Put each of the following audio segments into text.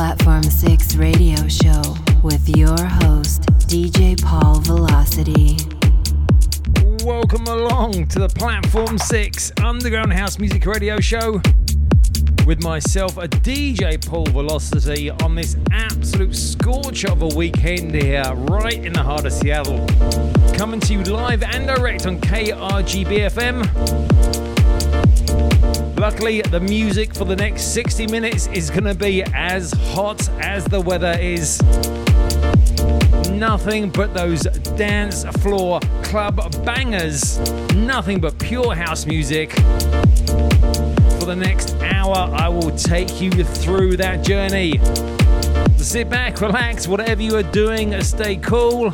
Platform 6 radio show with your host, DJ Paul Velocity. Welcome along to the Platform 6 Underground House Music Radio show with myself, a DJ Paul Velocity, on this absolute scorch of a weekend here, right in the heart of Seattle. Coming to you live and direct on KRGBFM. Luckily, the music for the next 60 minutes is going to be as hot as the weather is. Nothing but those dance floor club bangers. Nothing but pure house music. For the next hour, I will take you through that journey. Sit back, relax, whatever you are doing, stay cool.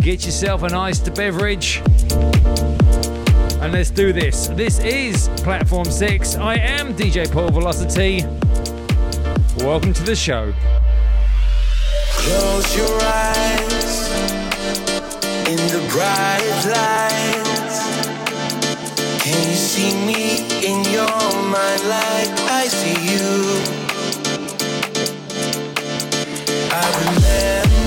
Get yourself an iced beverage and let's do this. This is Platform 6. I am DJ Paul Velocity. Welcome to the show. Close your eyes in the bright. Can you see me in your mind like I see you? I remember.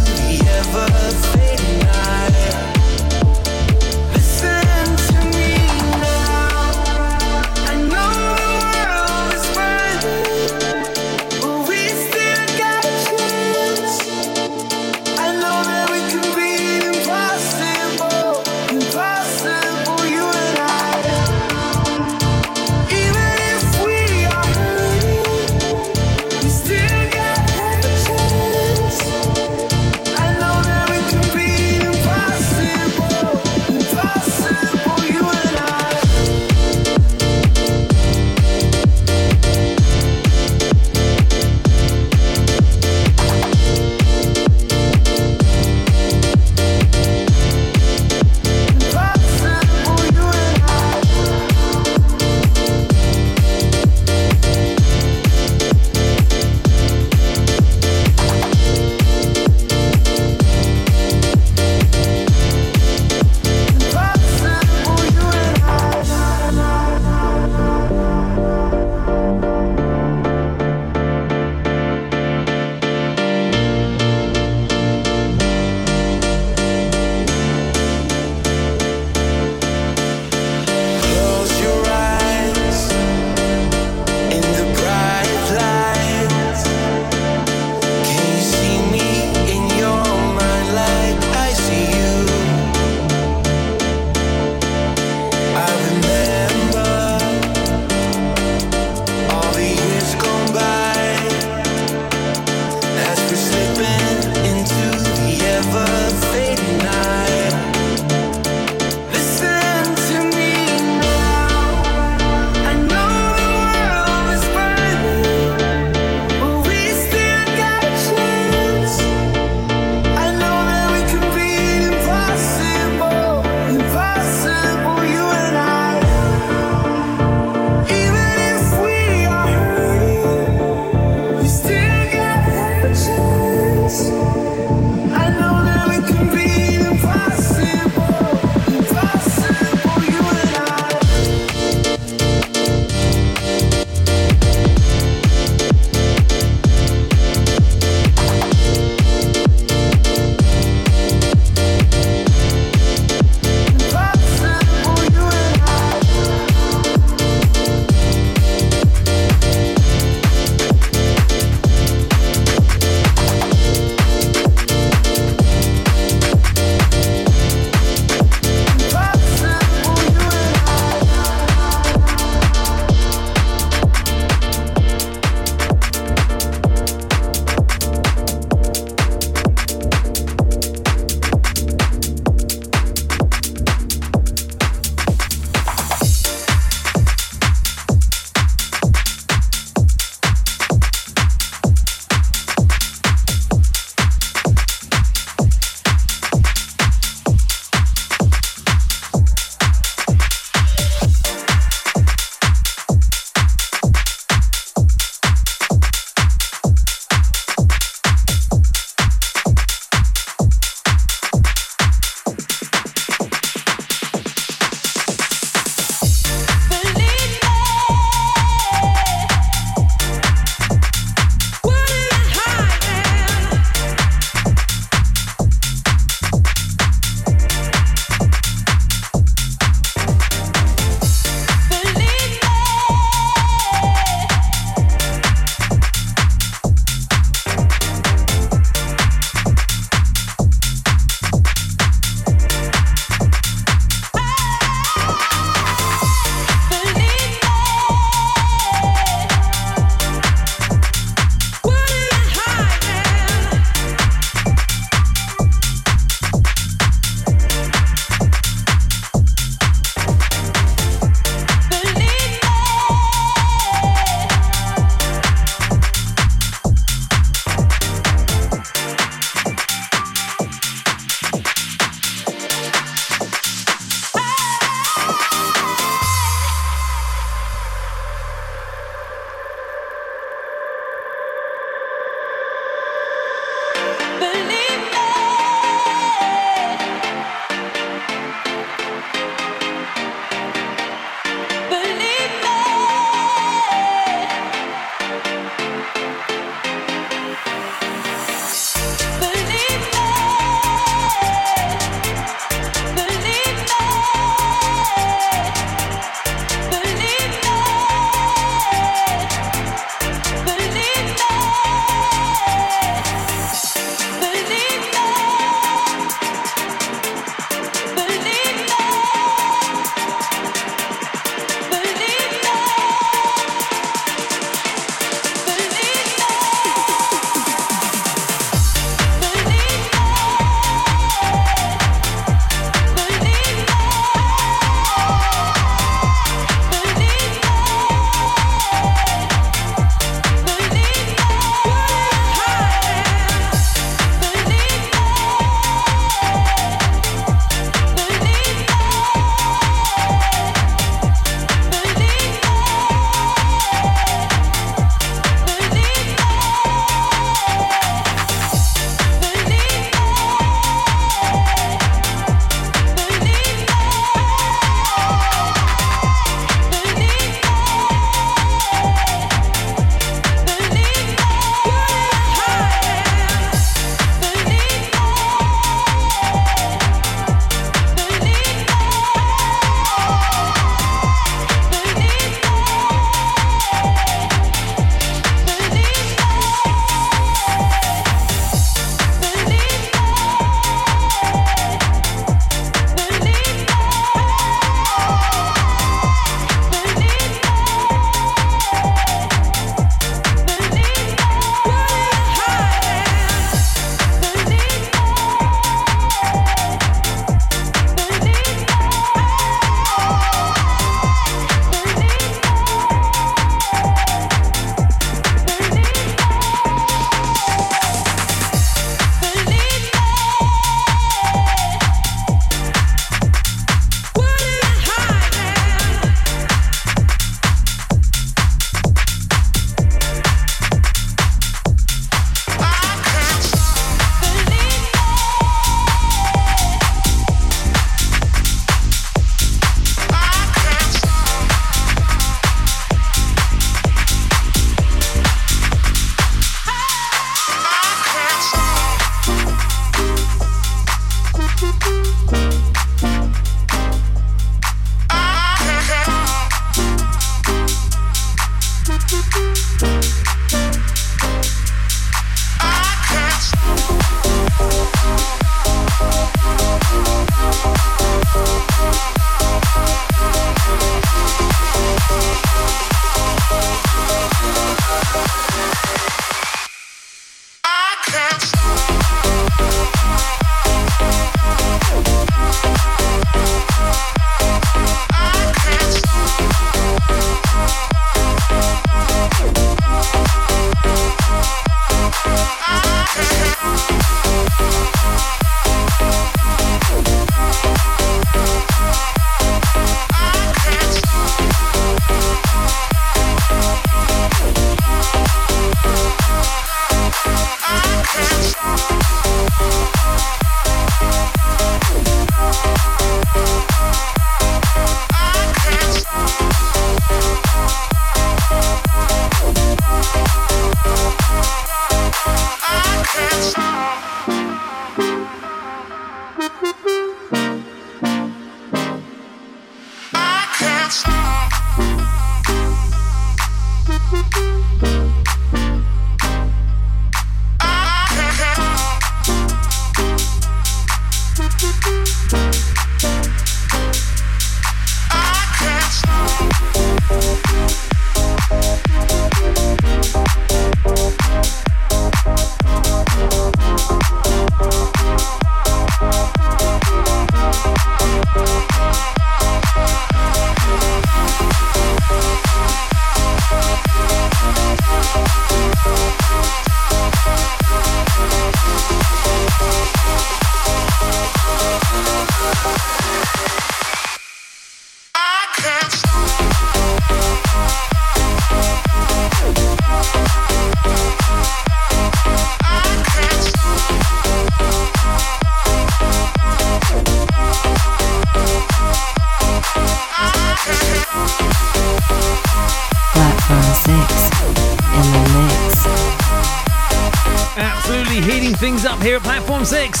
Here at Platform 6.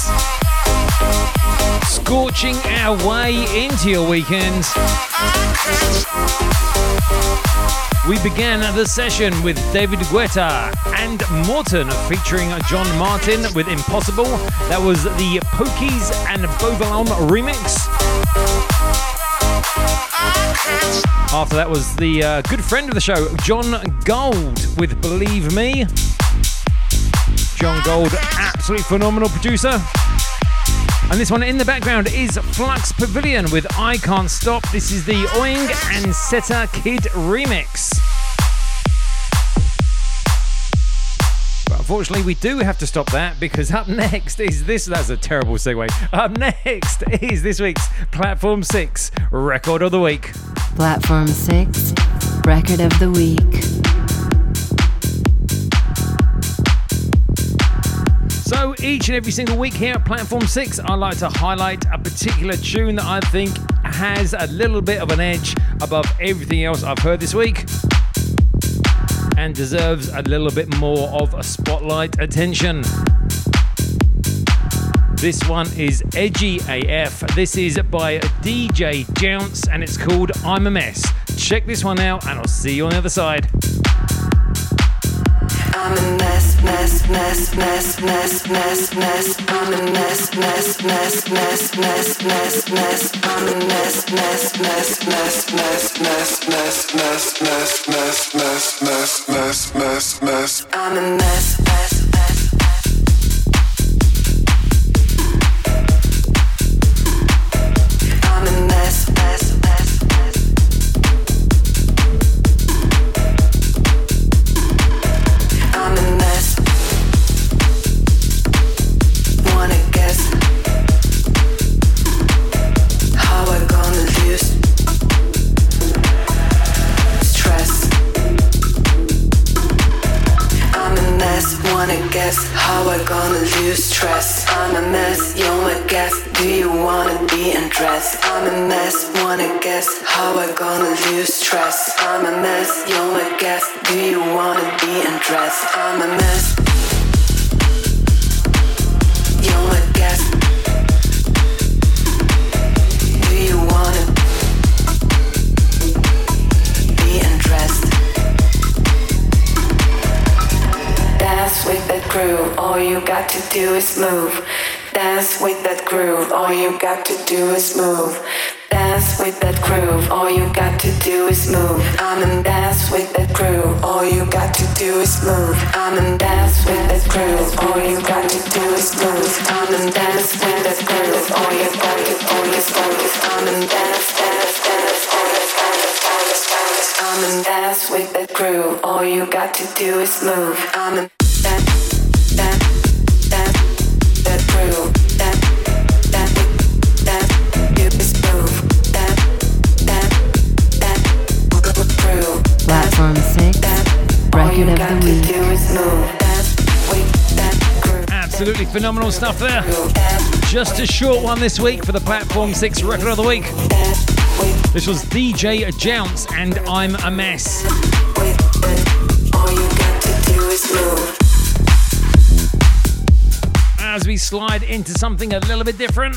Scorching our way into your weekends. We began the session with David Guetta and Morten featuring John Martin with Impossible. That was the Pokies and Bovalon remix. After that was the uh, good friend of the show, John Gold with Believe Me. John Gold, absolutely phenomenal producer. And this one in the background is Flux Pavilion with I Can't Stop. This is the Oing and Seta Kid remix. But unfortunately, we do have to stop that because up next is this. That's a terrible segue. Up next is this week's Platform 6 Record of the Week. Platform 6 Record of the Week. So each and every single week here at Platform 6, I like to highlight a particular tune that I think has a little bit of an edge above everything else I've heard this week and deserves a little bit more of a spotlight attention. This one is Edgy AF. This is by DJ Jounce and it's called I'm a Mess. Check this one out and I'll see you on the other side. I'm a mess, mess, mess. I'm a mess, mess. to do is move. on Platform six. Record of the week. Absolutely phenomenal stuff there. Just a short one this week for the Platform 6 Record of the Week. This was DJ Jounce and I'm a Mess as we slide into something a little bit different.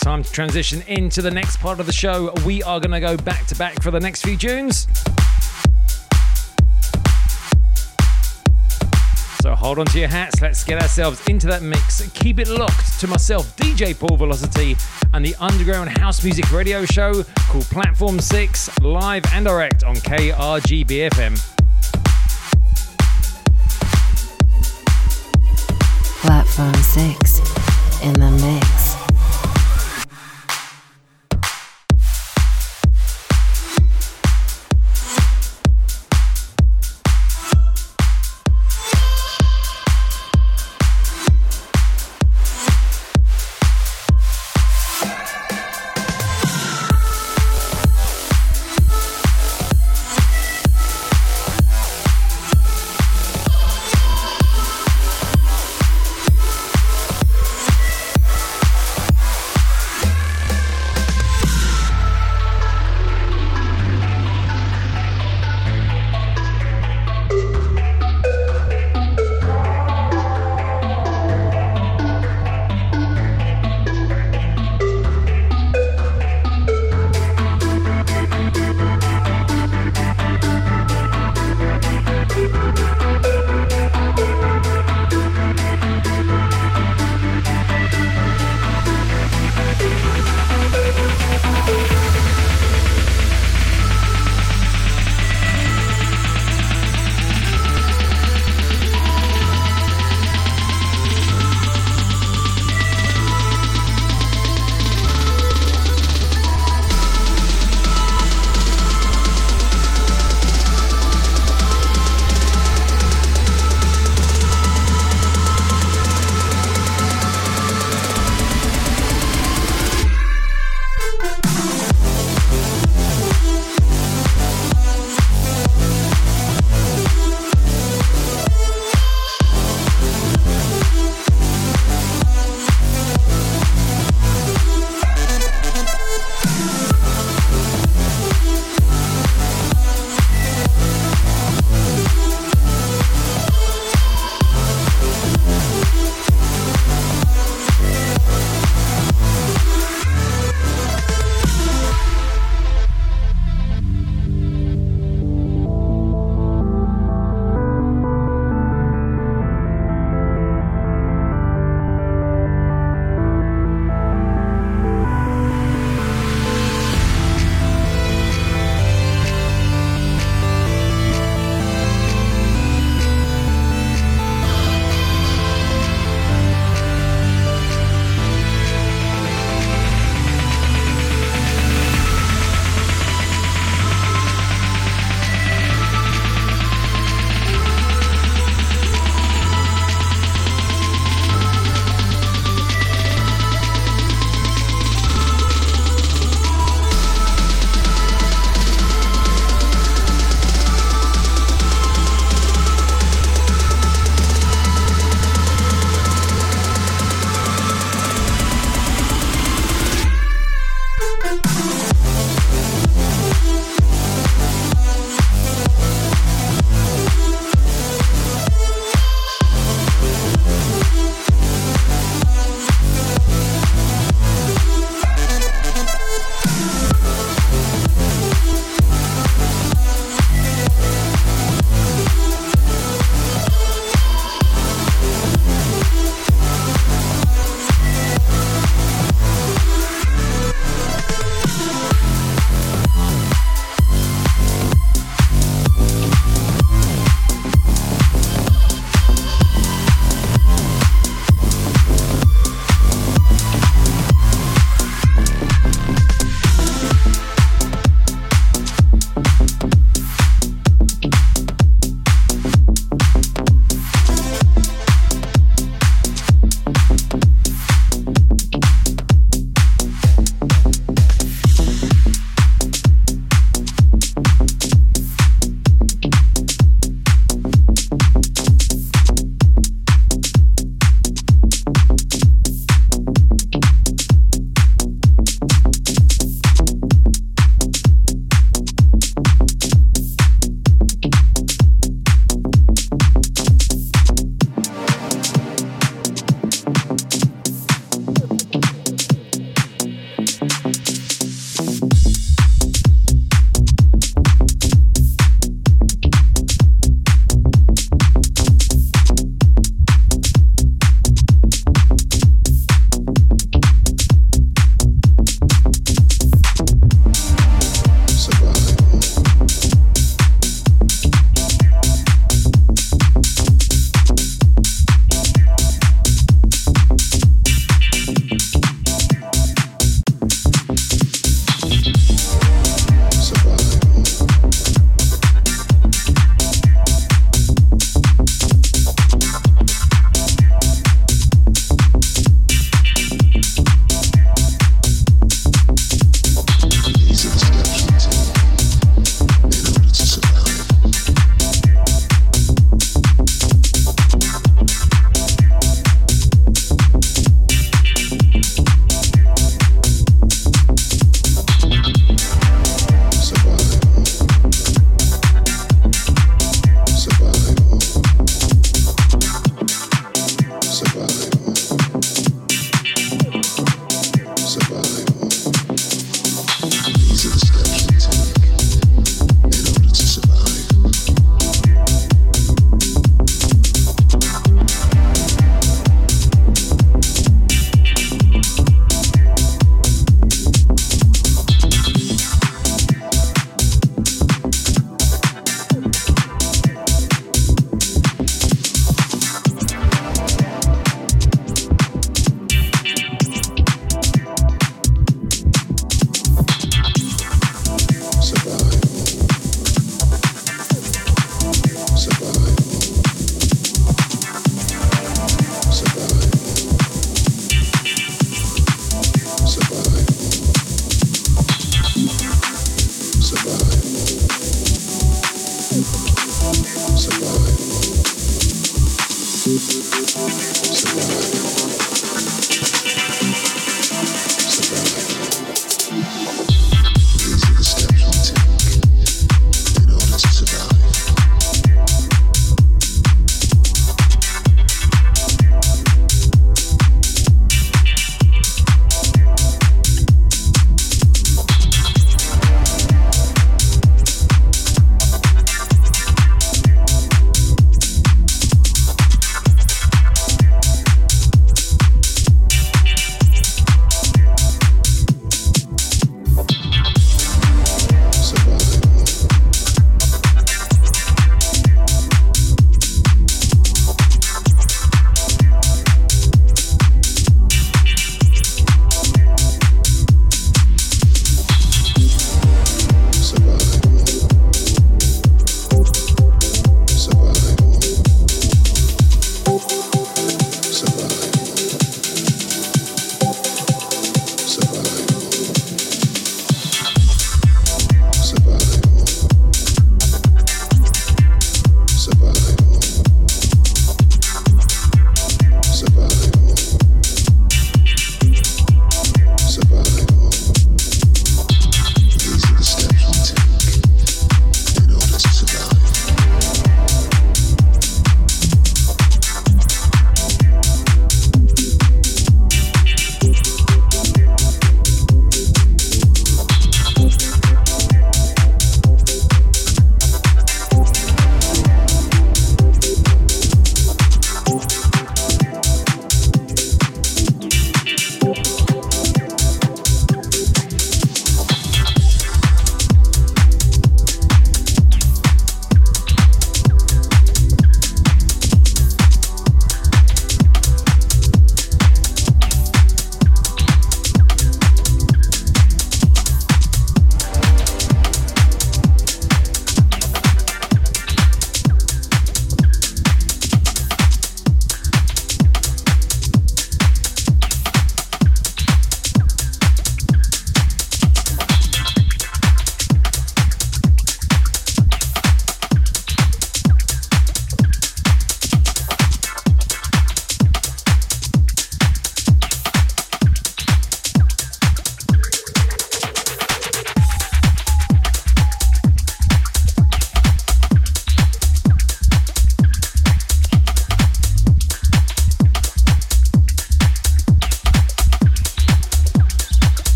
Time to transition into the next part of the show. We are going to go back to back for the next few tunes. So hold on to your hats. Let's get ourselves into that mix. Keep it locked to myself, DJ Paul Velocity, and the underground house music radio show called Platform 6, live and direct on KRGBFM. Platform 6 in the mix.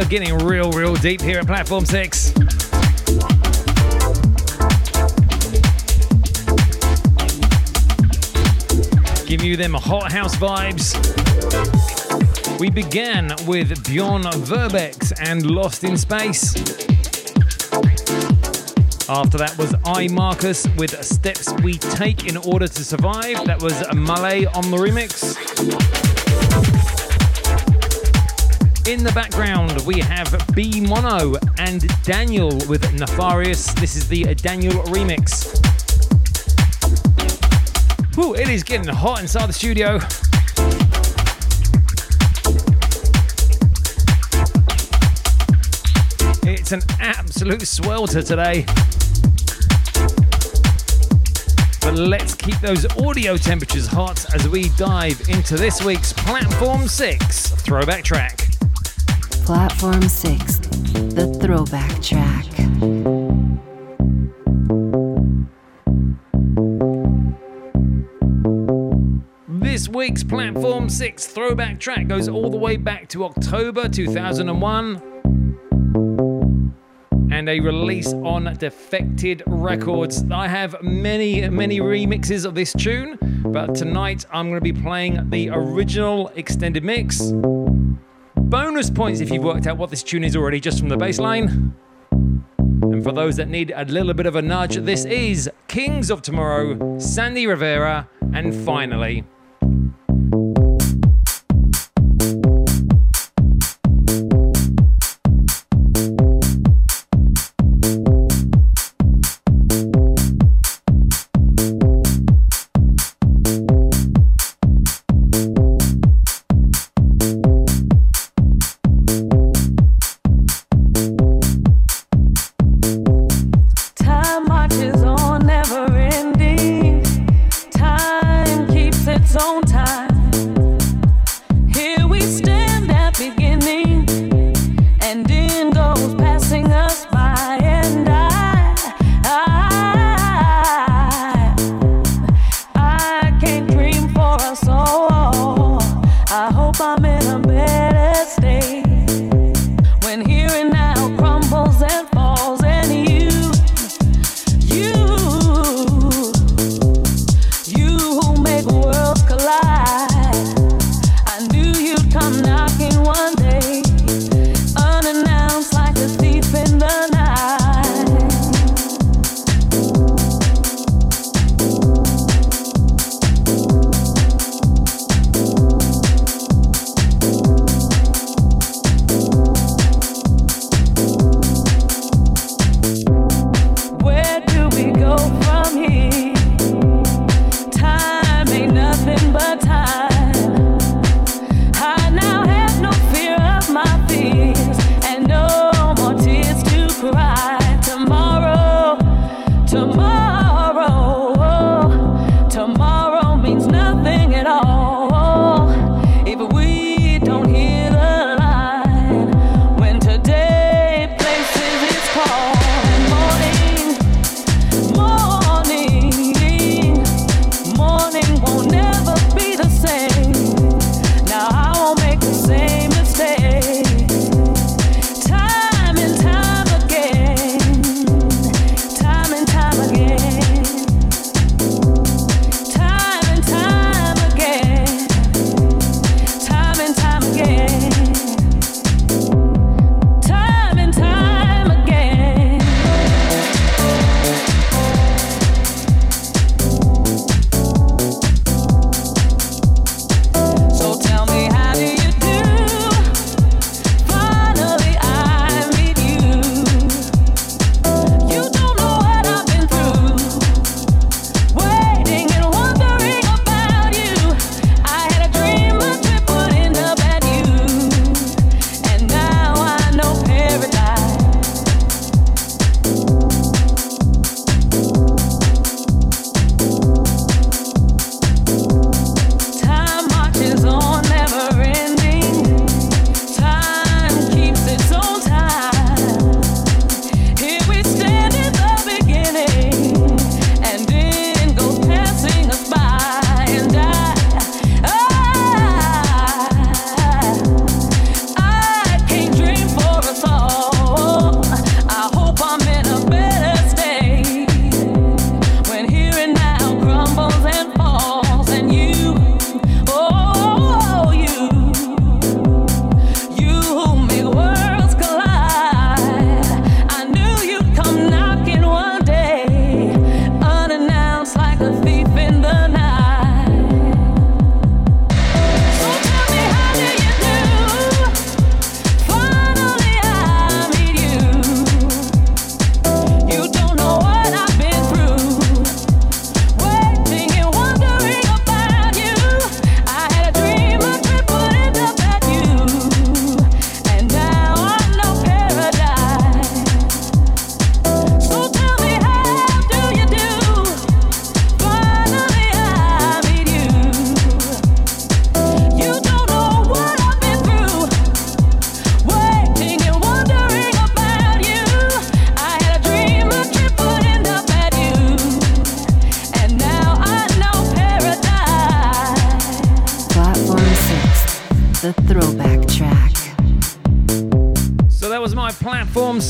Are getting real, real deep here at Platform 6. Give you them hot house vibes. We began with Bjorn Verbex and Lost in Space. After that was I Marcus with Steps We Take in Order to Survive. That was Malay on the remix. In the background, we have B Mono oh and Daniel with Nefarious. This is the Daniel remix. Whew, it is getting hot inside the studio. It's an absolute swelter today. But let's keep those audio temperatures hot as we dive into this week's Platform 6 throwback track. Platform 6, the throwback track. This week's Platform 6 throwback track goes all the way back to October 2001 and a release on Defected Records. I have many, many remixes of this tune, but tonight I'm going to be playing the original extended mix. Bonus points if you've worked out what this tune is already just from the bass line. And for those that need a little bit of a nudge, this is Kings of Tomorrow, Sandy Rivera, and finally,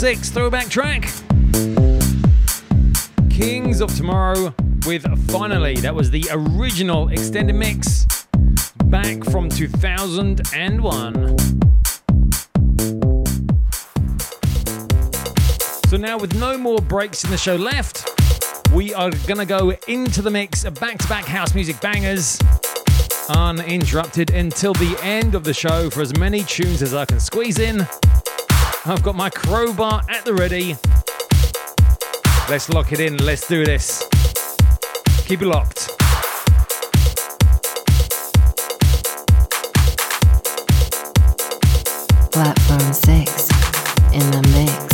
6 throwback track. Kings of Tomorrow with Finally. That was the original extended mix back from 2001. So now, with no more breaks in the show left, we are gonna go into the mix of back to back house music bangers uninterrupted until the end of the show for as many tunes as I can squeeze in. I've got my crowbar at the ready. Let's lock it in, let's do this. Keep it locked. Platform 6 in the mix.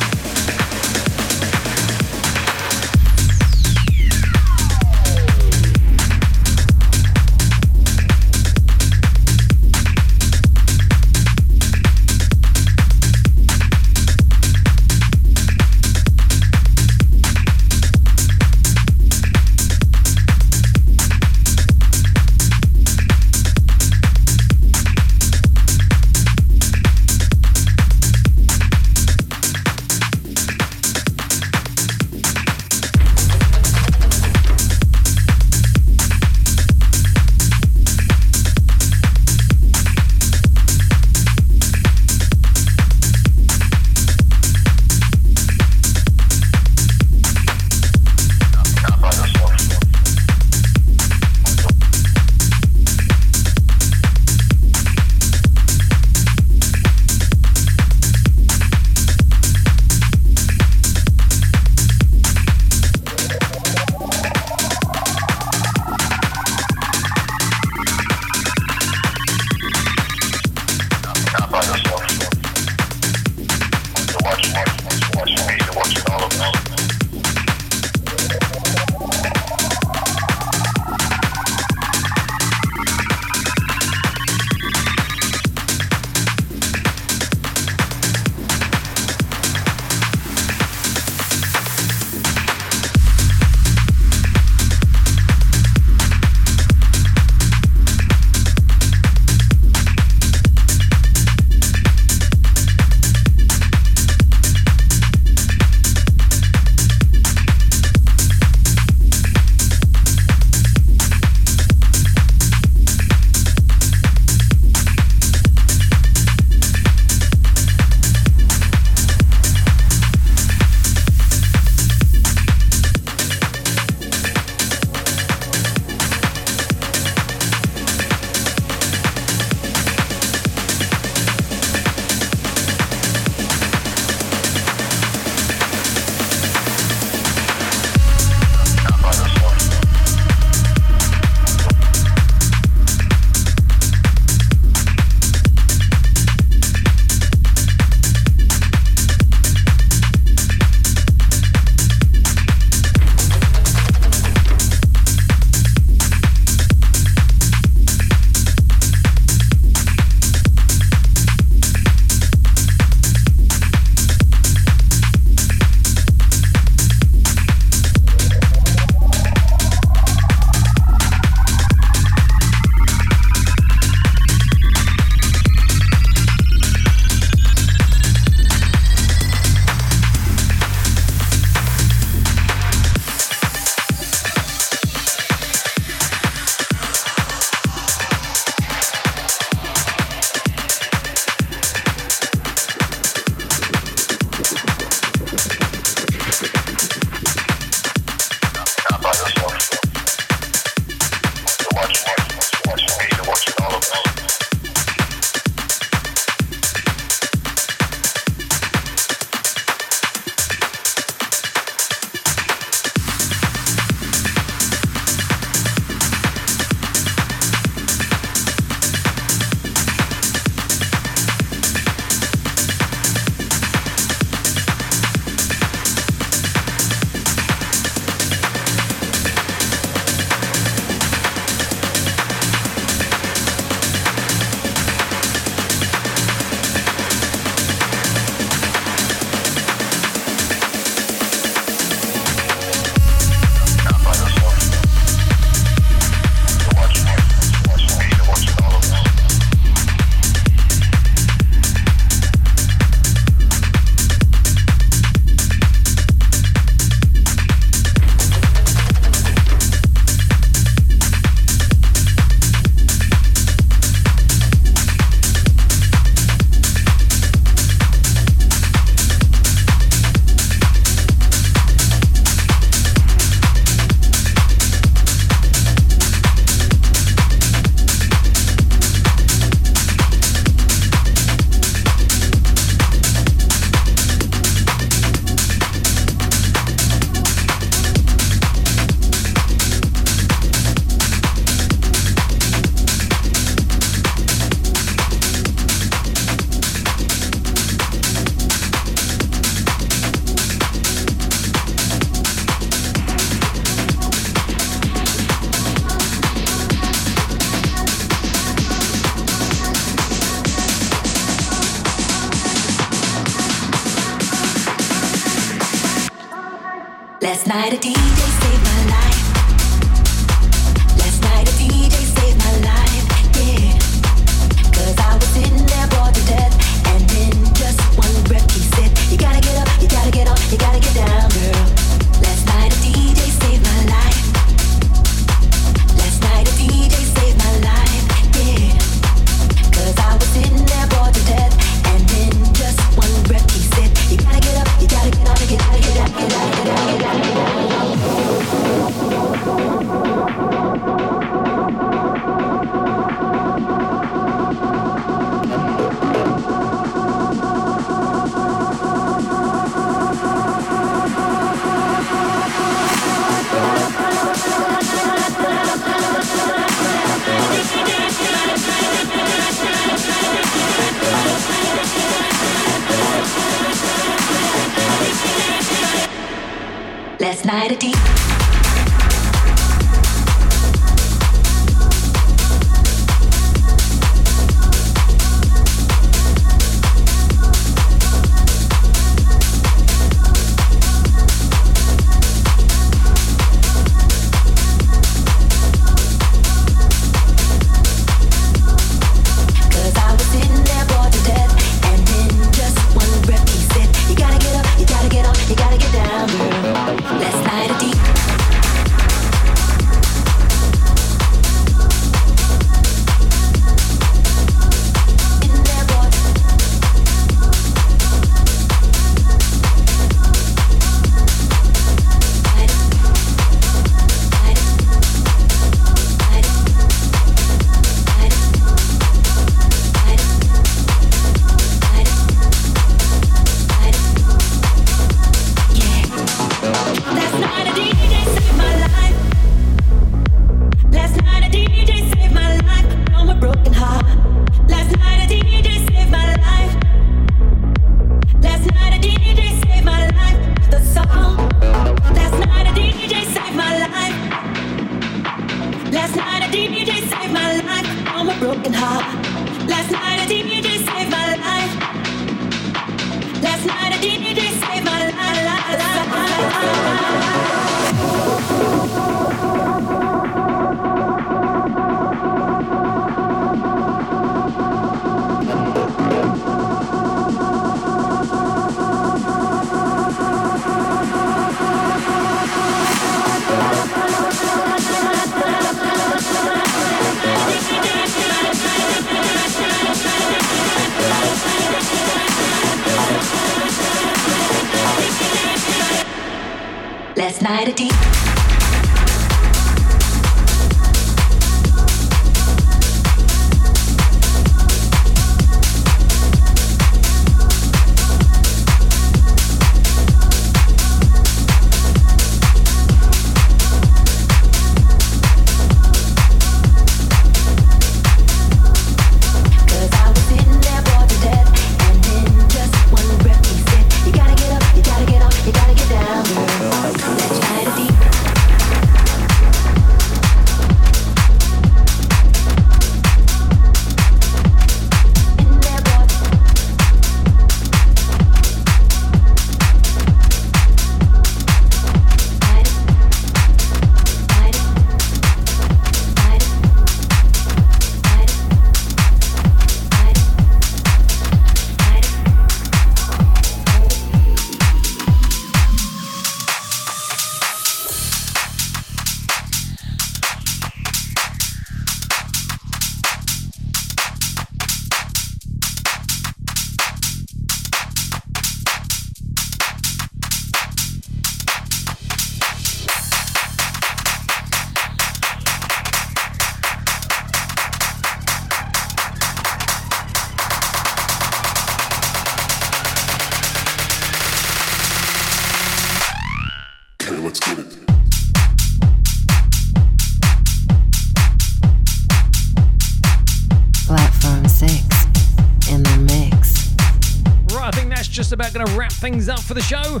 For the show.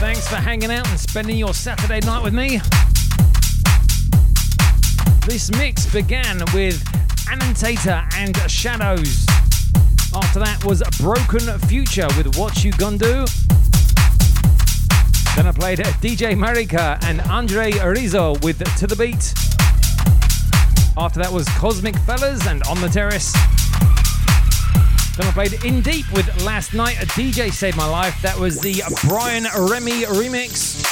Thanks for hanging out and spending your Saturday night with me. This mix began with Annotator and Shadows. After that was Broken Future with What You Gonna Do. Then I played DJ Marika and Andre Rizzo with To The Beat. After that was Cosmic Fellas and On The Terrace. Then I played Indeep with Last Night, a DJ Saved My Life. That was the Brian Remy remix.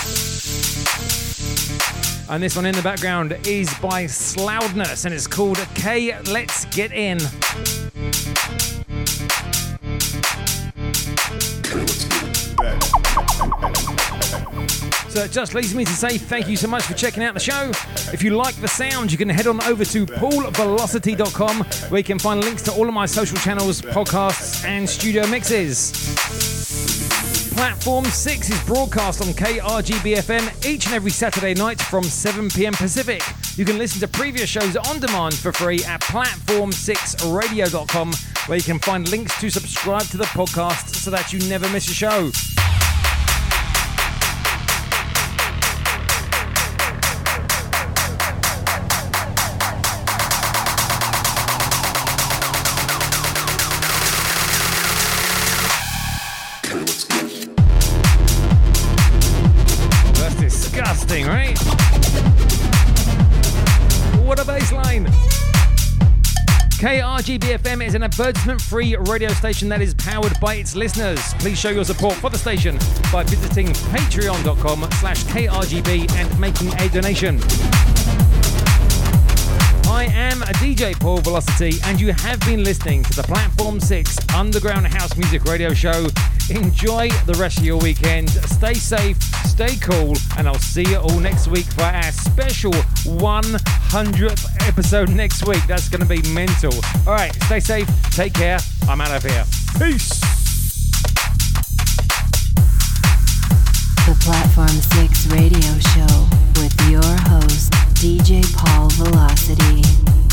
And this one in the background is by Sloudness and it's called K Let's Get In. So it just leaves me to say thank you so much for checking out the show. If you like the sound, you can head on over to paulvelocity.com where you can find links to all of my social channels, podcasts, and studio mixes. Platform 6 is broadcast on KRGBFM each and every Saturday night from 7 pm Pacific. You can listen to previous shows on demand for free at platform6radio.com where you can find links to subscribe to the podcast so that you never miss a show. KRGBFM is an advertisement free radio station that is powered by its listeners. Please show your support for the station by visiting patreon.com slash KRGB and making a donation. I am a DJ Paul Velocity, and you have been listening to the Platform 6 Underground House Music Radio Show. Enjoy the rest of your weekend. Stay safe, stay cool, and I'll see you all next week for our special 100th episode next week. That's going to be mental. All right, stay safe, take care. I'm out of here. Peace. The Platform 6 radio show with your host, DJ Paul Velocity.